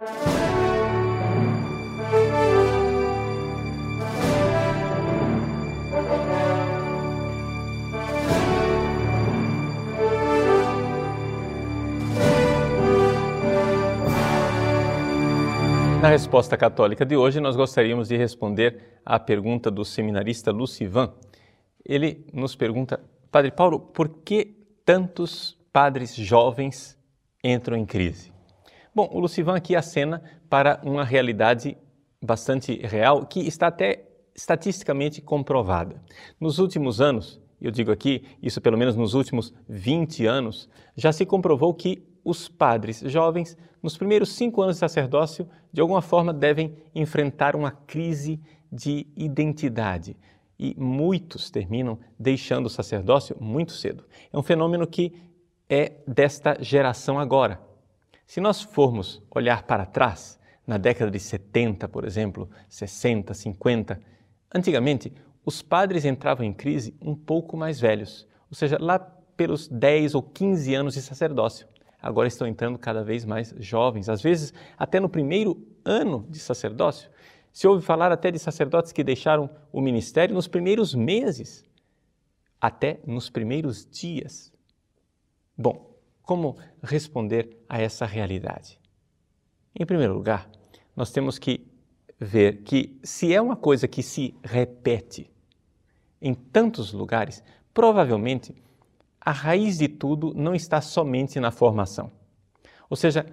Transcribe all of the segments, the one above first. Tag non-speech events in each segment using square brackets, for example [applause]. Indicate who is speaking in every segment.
Speaker 1: Na resposta católica de hoje, nós gostaríamos de responder à pergunta do seminarista Lucivan. Ele nos pergunta, Padre Paulo, por que tantos padres jovens entram em crise? Bom, o Lucivan aqui acena para uma realidade bastante real que está até estatisticamente comprovada. Nos últimos anos, eu digo aqui, isso pelo menos nos últimos 20 anos, já se comprovou que os padres jovens, nos primeiros cinco anos de sacerdócio, de alguma forma devem enfrentar uma crise de identidade. E muitos terminam deixando o sacerdócio muito cedo. É um fenômeno que é desta geração agora. Se nós formos olhar para trás, na década de 70, por exemplo, 60, 50, antigamente os padres entravam em crise um pouco mais velhos, ou seja, lá pelos 10 ou 15 anos de sacerdócio agora estão entrando cada vez mais jovens, às vezes até no primeiro ano de sacerdócio. Se ouve falar até de sacerdotes que deixaram o ministério nos primeiros meses, até nos primeiros dias. Bom, como responder a essa realidade? Em primeiro lugar, nós temos que ver que se é uma coisa que se repete em tantos lugares, provavelmente a raiz de tudo não está somente na formação. Ou seja,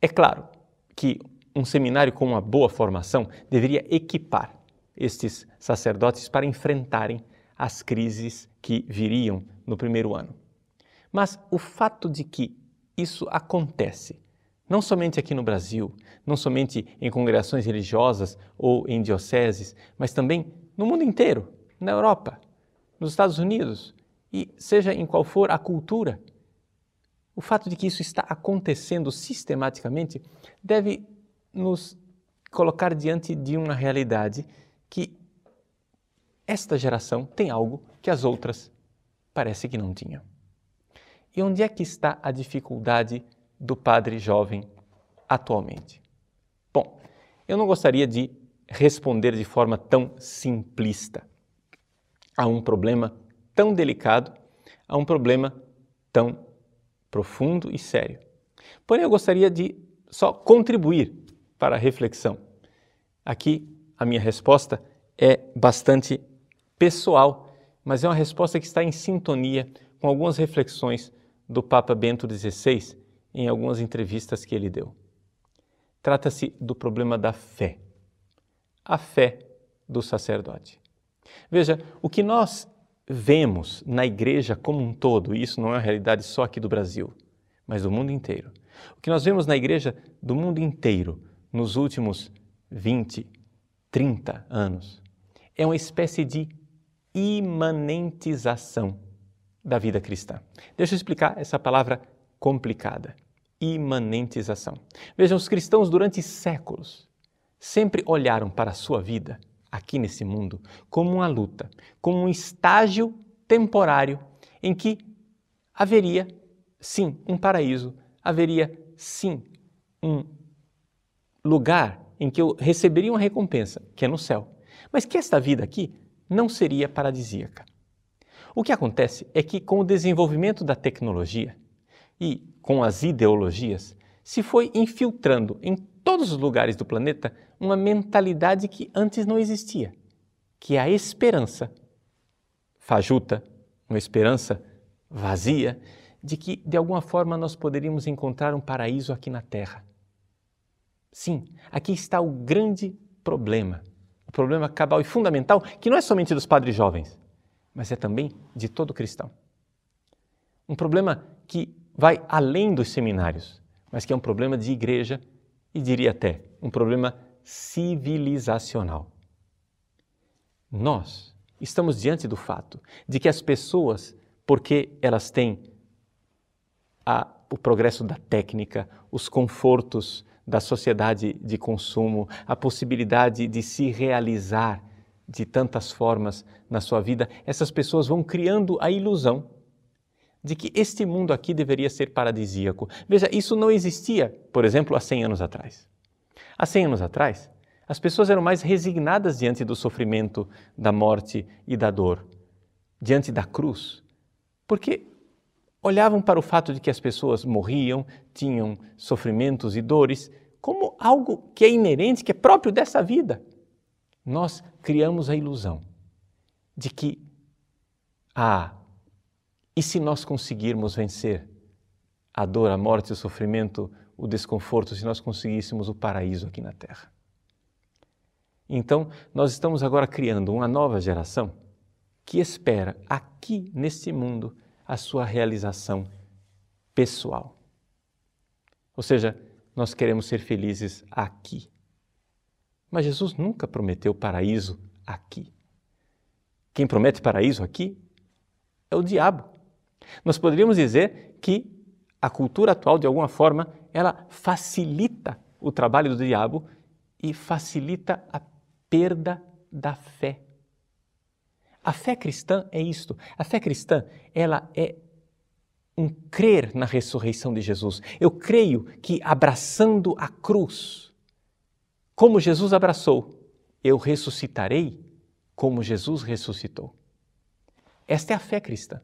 Speaker 1: é claro que um seminário com uma boa formação deveria equipar estes sacerdotes para enfrentarem as crises que viriam no primeiro ano. Mas o fato de que isso acontece, não somente aqui no Brasil, não somente em congregações religiosas ou em dioceses, mas também no mundo inteiro, na Europa, nos Estados Unidos, e seja em qual for a cultura, o fato de que isso está acontecendo sistematicamente deve nos colocar diante de uma realidade que esta geração tem algo que as outras parece que não tinham. E onde é que está a dificuldade do padre jovem atualmente? Bom, eu não gostaria de responder de forma tão simplista a um problema tão delicado a um problema tão profundo e sério. Porém, eu gostaria de só contribuir para a reflexão. Aqui, a minha resposta é bastante pessoal, mas é uma resposta que está em sintonia com algumas reflexões do Papa Bento XVI em algumas entrevistas que ele deu. Trata-se do problema da fé, a fé do sacerdote. Veja, o que nós vemos na igreja como um todo, e isso não é uma realidade só aqui do Brasil, mas do mundo inteiro. O que nós vemos na igreja do mundo inteiro nos últimos 20, 30 anos é uma espécie de imanentização da vida cristã. Deixa eu explicar essa palavra complicada. Imanentização. Vejam, os cristãos durante séculos sempre olharam para a sua vida aqui nesse mundo como uma luta, como um estágio temporário em que haveria, sim, um paraíso, haveria, sim, um lugar em que eu receberia uma recompensa, que é no céu, mas que esta vida aqui não seria paradisíaca. O que acontece é que, com o desenvolvimento da tecnologia e com as ideologias, se foi infiltrando em todos os lugares do planeta uma mentalidade que antes não existia, que é a esperança fajuta, uma esperança vazia de que de alguma forma nós poderíamos encontrar um paraíso aqui na Terra. Sim, aqui está o grande problema, o problema cabal e fundamental, que não é somente dos padres jovens, mas é também de todo cristão. Um problema que vai além dos seminários, mas que é um problema de igreja e diria até um problema civilizacional. Nós estamos diante do fato de que as pessoas, porque elas têm a, o progresso da técnica, os confortos da sociedade de consumo, a possibilidade de se realizar de tantas formas na sua vida, essas pessoas vão criando a ilusão de que este mundo aqui deveria ser paradisíaco. Veja, isso não existia, por exemplo, há 100 anos atrás. Há 100 anos atrás, as pessoas eram mais resignadas diante do sofrimento, da morte e da dor, diante da cruz, porque olhavam para o fato de que as pessoas morriam, tinham sofrimentos e dores, como algo que é inerente, que é próprio dessa vida. Nós criamos a ilusão de que, ah, e se nós conseguirmos vencer a dor, a morte, o sofrimento, o desconforto, se nós conseguíssemos o paraíso aqui na Terra? Então, nós estamos agora criando uma nova geração que espera aqui neste mundo a sua realização pessoal. Ou seja, nós queremos ser felizes aqui. Mas Jesus nunca prometeu paraíso aqui. Quem promete paraíso aqui é o diabo. Nós poderíamos dizer que a cultura atual, de alguma forma, ela facilita o trabalho do diabo e facilita a perda da fé. A fé cristã é isto. A fé cristã, ela é um crer na ressurreição de Jesus. Eu creio que abraçando a cruz, como Jesus abraçou, eu ressuscitarei como Jesus ressuscitou. Esta é a fé cristã.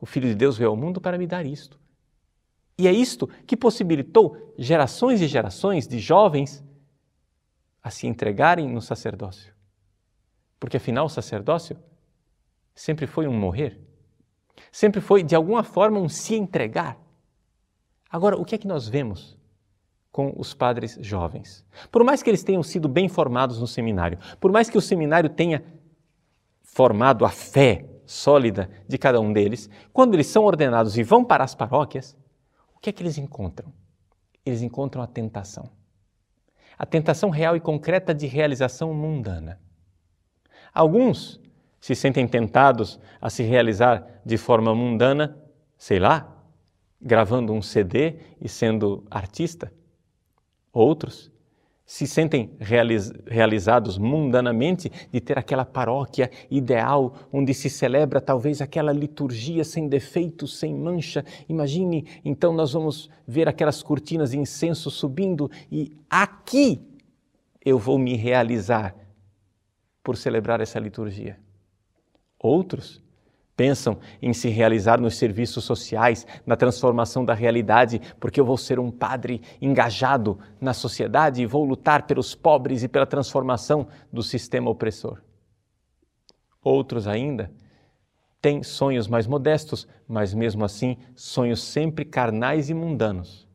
Speaker 1: O Filho de Deus veio ao mundo para me dar isto. E é isto que possibilitou gerações e gerações de jovens a se entregarem no sacerdócio. Porque afinal o sacerdócio sempre foi um morrer, sempre foi de alguma forma um se entregar. Agora, o que é que nós vemos com os padres jovens? Por mais que eles tenham sido bem formados no seminário, por mais que o seminário tenha formado a fé sólida de cada um deles, quando eles são ordenados e vão para as paróquias, o que é que eles encontram? Eles encontram a tentação. A tentação real e concreta de realização mundana. Alguns se sentem tentados a se realizar de forma mundana, sei lá, gravando um CD e sendo artista. Outros se sentem realiz realizados mundanamente de ter aquela paróquia ideal onde se celebra talvez aquela liturgia sem defeitos, sem mancha. Imagine, então nós vamos ver aquelas cortinas de incenso subindo e aqui eu vou me realizar por celebrar essa liturgia. Outros pensam em se realizar nos serviços sociais, na transformação da realidade, porque eu vou ser um padre engajado na sociedade e vou lutar pelos pobres e pela transformação do sistema opressor. Outros ainda têm sonhos mais modestos, mas mesmo assim sonhos sempre carnais e mundanos.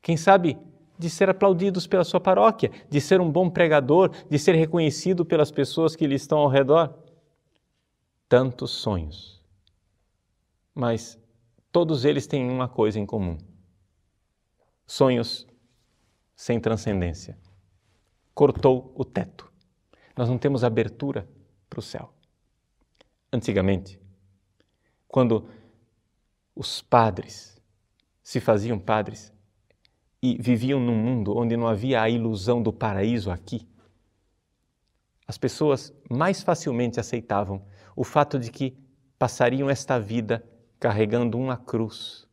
Speaker 1: Quem sabe de ser aplaudidos pela sua paróquia, de ser um bom pregador, de ser reconhecido pelas pessoas que lhe estão ao redor tantos sonhos. Mas todos eles têm uma coisa em comum: sonhos sem transcendência. Cortou o teto. Nós não temos abertura para o céu. Antigamente, quando os padres se faziam padres e viviam num mundo onde não havia a ilusão do paraíso aqui, as pessoas mais facilmente aceitavam o fato de que passariam esta vida carregando uma cruz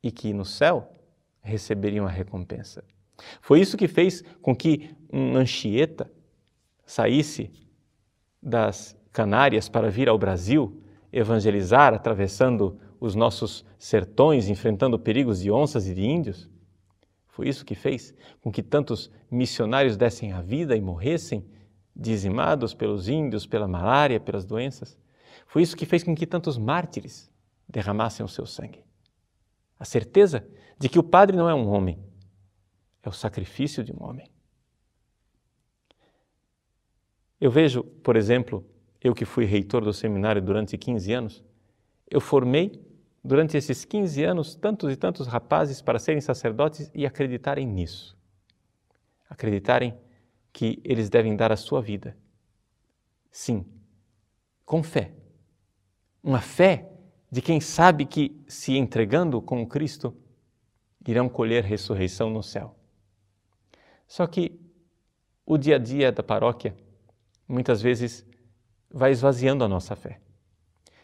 Speaker 1: e que no céu receberiam a recompensa. Foi isso que fez com que um Anchieta saísse das Canárias para vir ao Brasil evangelizar, atravessando os nossos sertões, enfrentando perigos de onças e de índios. Foi isso que fez com que tantos missionários dessem a vida e morressem dizimados pelos índios, pela malária, pelas doenças. Foi isso que fez com que tantos mártires derramassem o seu sangue. A certeza de que o padre não é um homem, é o sacrifício de um homem. Eu vejo, por exemplo, eu que fui reitor do seminário durante 15 anos, eu formei durante esses 15 anos tantos e tantos rapazes para serem sacerdotes e acreditarem nisso. Acreditarem que eles devem dar a sua vida. Sim, com fé. Uma fé de quem sabe que, se entregando com Cristo, irão colher ressurreição no céu. Só que o dia a dia da paróquia muitas vezes vai esvaziando a nossa fé.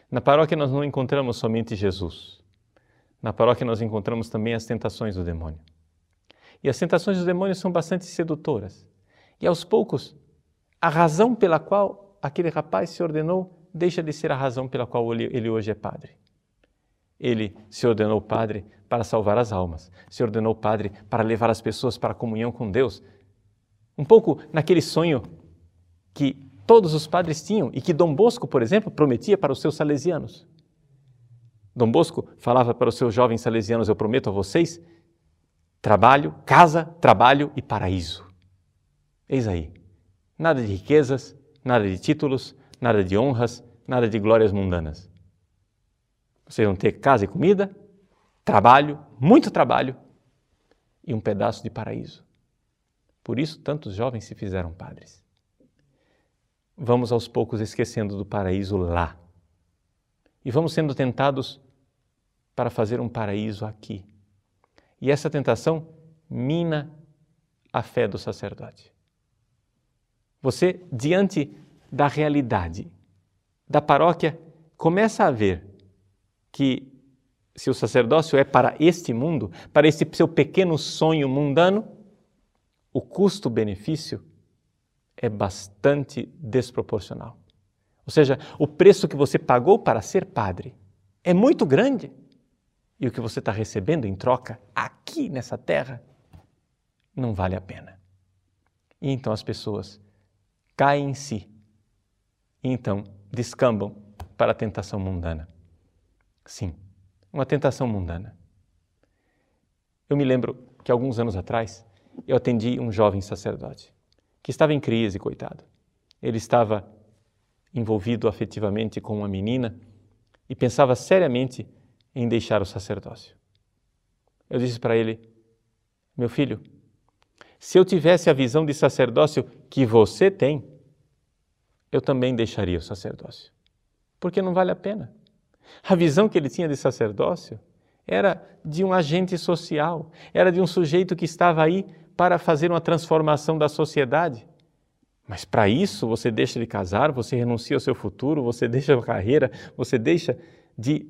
Speaker 1: Na paróquia nós não encontramos somente Jesus. Na paróquia nós encontramos também as tentações do demônio. E as tentações do demônio são bastante sedutoras. E aos poucos, a razão pela qual aquele rapaz se ordenou deixa de ser a razão pela qual ele hoje é padre. Ele se ordenou padre para salvar as almas, se ordenou padre para levar as pessoas para a comunhão com Deus. Um pouco naquele sonho que todos os padres tinham e que Dom Bosco, por exemplo, prometia para os seus salesianos. Dom Bosco falava para os seus jovens salesianos: Eu prometo a vocês trabalho, casa, trabalho e paraíso. Eis aí. Nada de riquezas, nada de títulos, nada de honras, nada de glórias mundanas. Vocês vão ter casa e comida, trabalho, muito trabalho e um pedaço de paraíso. Por isso, tantos jovens se fizeram padres. Vamos aos poucos esquecendo do paraíso lá. E vamos sendo tentados para fazer um paraíso aqui. E essa tentação mina a fé do sacerdote. Você, diante da realidade da paróquia, começa a ver que se o sacerdócio é para este mundo, para este seu pequeno sonho mundano, o custo-benefício é bastante desproporcional. Ou seja, o preço que você pagou para ser padre é muito grande e o que você está recebendo em troca aqui nessa terra não vale a pena. E então as pessoas caem em si e então descambam para a tentação mundana. Sim, uma tentação mundana. Eu me lembro que alguns anos atrás eu atendi um jovem sacerdote que estava em crise, coitado. Ele estava envolvido afetivamente com uma menina e pensava seriamente em deixar o sacerdócio. Eu disse para ele: Meu filho, se eu tivesse a visão de sacerdócio que você tem, eu também deixaria o sacerdócio. Porque não vale a pena. A visão que ele tinha de sacerdócio era de um agente social, era de um sujeito que estava aí para fazer uma transformação da sociedade. Mas para isso você deixa de casar, você renuncia ao seu futuro, você deixa a carreira, você deixa de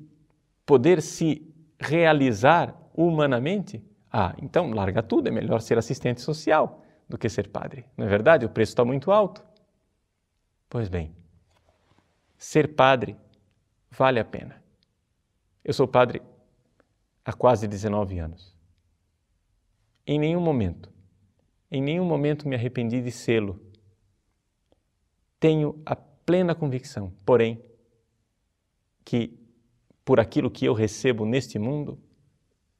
Speaker 1: poder se realizar humanamente. Ah, então larga tudo, é melhor ser assistente social do que ser padre. Não é verdade? O preço está muito alto. Pois bem, ser padre vale a pena. Eu sou padre há quase 19 anos. Em nenhum momento, em nenhum momento me arrependi de sê-lo. Tenho a plena convicção, porém, que por aquilo que eu recebo neste mundo,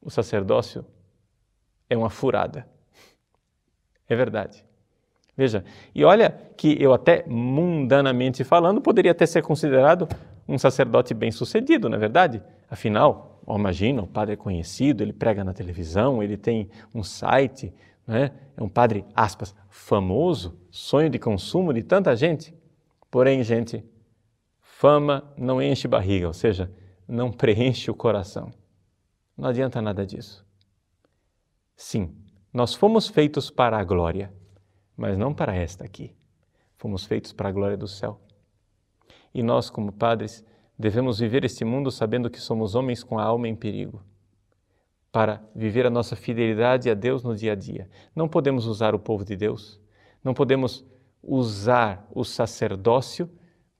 Speaker 1: o sacerdócio é uma furada. É verdade. Veja, e olha que eu até mundanamente falando poderia até ser considerado um sacerdote bem-sucedido, não é verdade? Afinal, imagina, o padre é conhecido, ele prega na televisão, ele tem um site, né? é um padre, aspas, famoso, sonho de consumo de tanta gente. Porém, gente, fama não enche barriga, ou seja, não [laughs] preenche o coração. Não adianta nada disso. Sim, nós fomos feitos para a glória mas não para esta aqui. Fomos feitos para a glória do céu. E nós, como padres, devemos viver este mundo sabendo que somos homens com a alma em perigo, para viver a nossa fidelidade a Deus no dia a dia. Não podemos usar o povo de Deus, não podemos usar o sacerdócio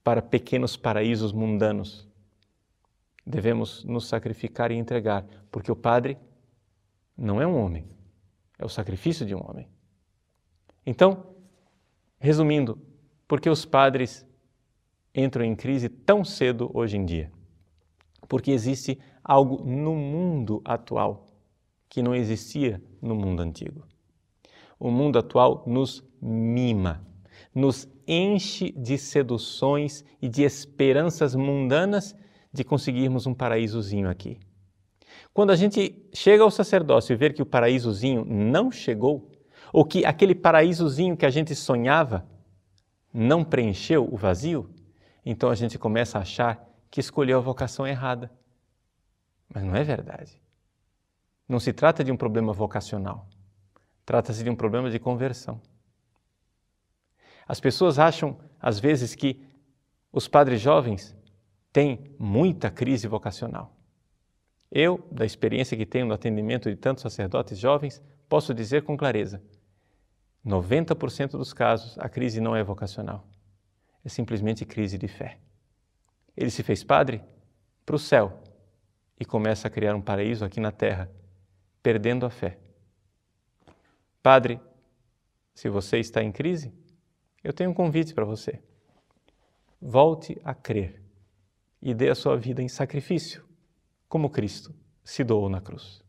Speaker 1: para pequenos paraísos mundanos. Devemos nos sacrificar e entregar, porque o padre não é um homem, é o sacrifício de um homem. Então, resumindo, por que os padres entram em crise tão cedo hoje em dia? Porque existe algo no mundo atual que não existia no mundo antigo. O mundo atual nos mima, nos enche de seduções e de esperanças mundanas de conseguirmos um paraísozinho aqui. Quando a gente chega ao sacerdócio e ver que o paraísozinho não chegou, ou que aquele paraísozinho que a gente sonhava não preencheu o vazio, então a gente começa a achar que escolheu a vocação errada. Mas não é verdade. Não se trata de um problema vocacional. Trata-se de um problema de conversão. As pessoas acham, às vezes, que os padres jovens tem muita crise vocacional. Eu, da experiência que tenho no atendimento de tantos sacerdotes jovens, posso dizer com clareza: 90% dos casos a crise não é vocacional, é simplesmente crise de fé. Ele se fez padre para o céu e começa a criar um paraíso aqui na terra, perdendo a fé. Padre, se você está em crise, eu tenho um convite para você. Volte a crer e dê a sua vida em sacrifício, como Cristo se doou na cruz.